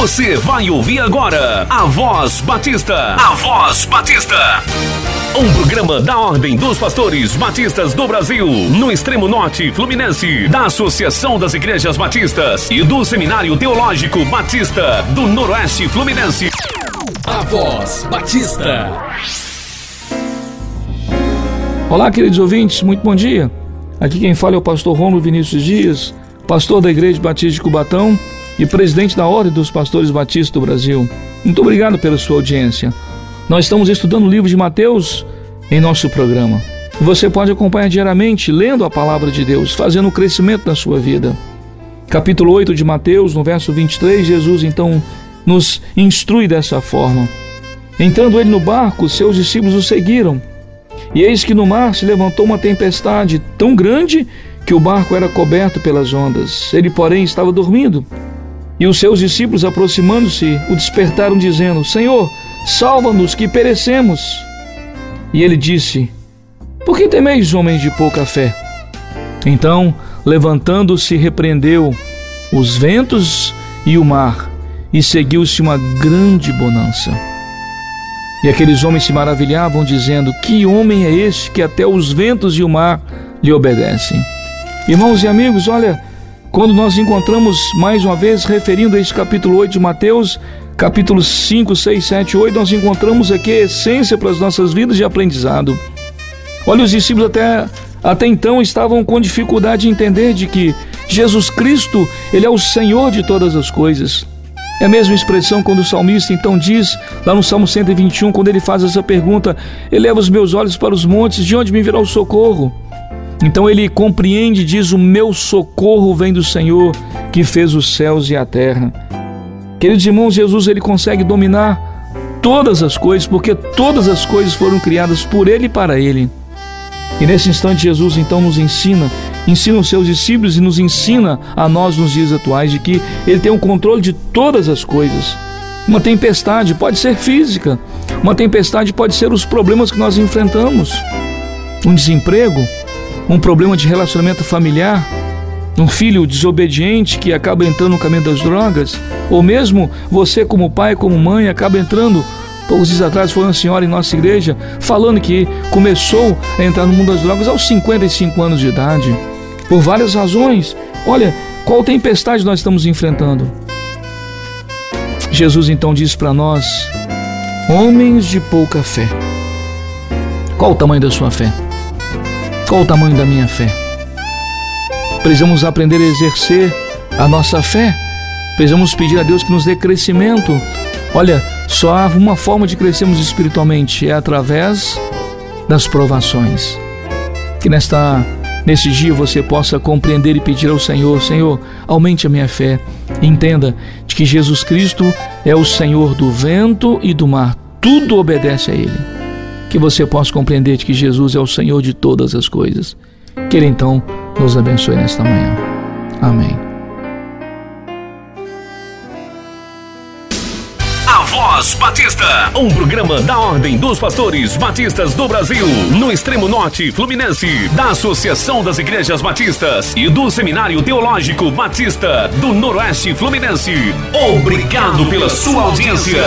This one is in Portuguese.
Você vai ouvir agora a Voz Batista. A Voz Batista. Um programa da Ordem dos Pastores Batistas do Brasil, no extremo norte fluminense, da Associação das Igrejas Batistas e do Seminário Teológico Batista do Noroeste Fluminense. A Voz Batista. Olá, queridos ouvintes, muito bom dia. Aqui quem fala é o pastor Romulo Vinícius Dias, pastor da Igreja Batista de Cubatão e presidente da Ordem dos Pastores Batistas do Brasil. Muito obrigado pela sua audiência. Nós estamos estudando o livro de Mateus em nosso programa. Você pode acompanhar diariamente lendo a palavra de Deus, fazendo um crescimento na sua vida. Capítulo 8 de Mateus, no verso 23, Jesus então nos instrui dessa forma. Entrando ele no barco, seus discípulos o seguiram. E eis que no mar se levantou uma tempestade tão grande que o barco era coberto pelas ondas. Ele, porém, estava dormindo. E os seus discípulos, aproximando-se, o despertaram, dizendo: Senhor, salva-nos, que perecemos. E ele disse: Por que temeis, homens de pouca fé? Então, levantando-se, repreendeu os ventos e o mar, e seguiu-se uma grande bonança. E aqueles homens se maravilhavam, dizendo: Que homem é este que até os ventos e o mar lhe obedecem? Irmãos e amigos, olha, quando nós encontramos mais uma vez, referindo a esse capítulo 8 de Mateus, capítulos 5, 6, 7, 8, nós encontramos aqui a essência para as nossas vidas de aprendizado. Olha, os discípulos até, até então estavam com dificuldade de entender de que Jesus Cristo, Ele é o Senhor de todas as coisas. É a mesma expressão quando o salmista então diz, lá no Salmo 121, quando ele faz essa pergunta: Eleva os meus olhos para os montes, de onde me virá o socorro? Então ele compreende, diz: O meu socorro vem do Senhor que fez os céus e a terra. Queridos irmãos, Jesus ele consegue dominar todas as coisas, porque todas as coisas foram criadas por ele e para ele. E nesse instante Jesus então nos ensina, ensina os seus discípulos e nos ensina a nós nos dias atuais de que ele tem o controle de todas as coisas. Uma tempestade pode ser física, uma tempestade pode ser os problemas que nós enfrentamos, um desemprego, um problema de relacionamento familiar, um filho desobediente que acaba entrando no caminho das drogas, ou mesmo você, como pai, como mãe, acaba entrando. Poucos dias atrás foi uma senhora em nossa igreja falando que começou a entrar no mundo das drogas aos 55 anos de idade, por várias razões. Olha, qual tempestade nós estamos enfrentando? Jesus então diz para nós: homens de pouca fé. Qual o tamanho da sua fé? Qual o tamanho da minha fé? Precisamos aprender a exercer a nossa fé. Precisamos pedir a Deus que nos dê crescimento. Olha, só há uma forma de crescermos espiritualmente, é através das provações. Que nesta nesse dia você possa compreender e pedir ao Senhor, Senhor, aumente a minha fé. Entenda de que Jesus Cristo é o Senhor do vento e do mar. Tudo obedece a ele que você possa compreender que Jesus é o Senhor de todas as coisas. Que Ele então nos abençoe nesta manhã. Amém. A Voz Batista, um programa da Ordem dos Pastores Batistas do Brasil, no extremo norte fluminense, da Associação das Igrejas Batistas e do Seminário Teológico Batista do Noroeste Fluminense. Obrigado pela sua audiência.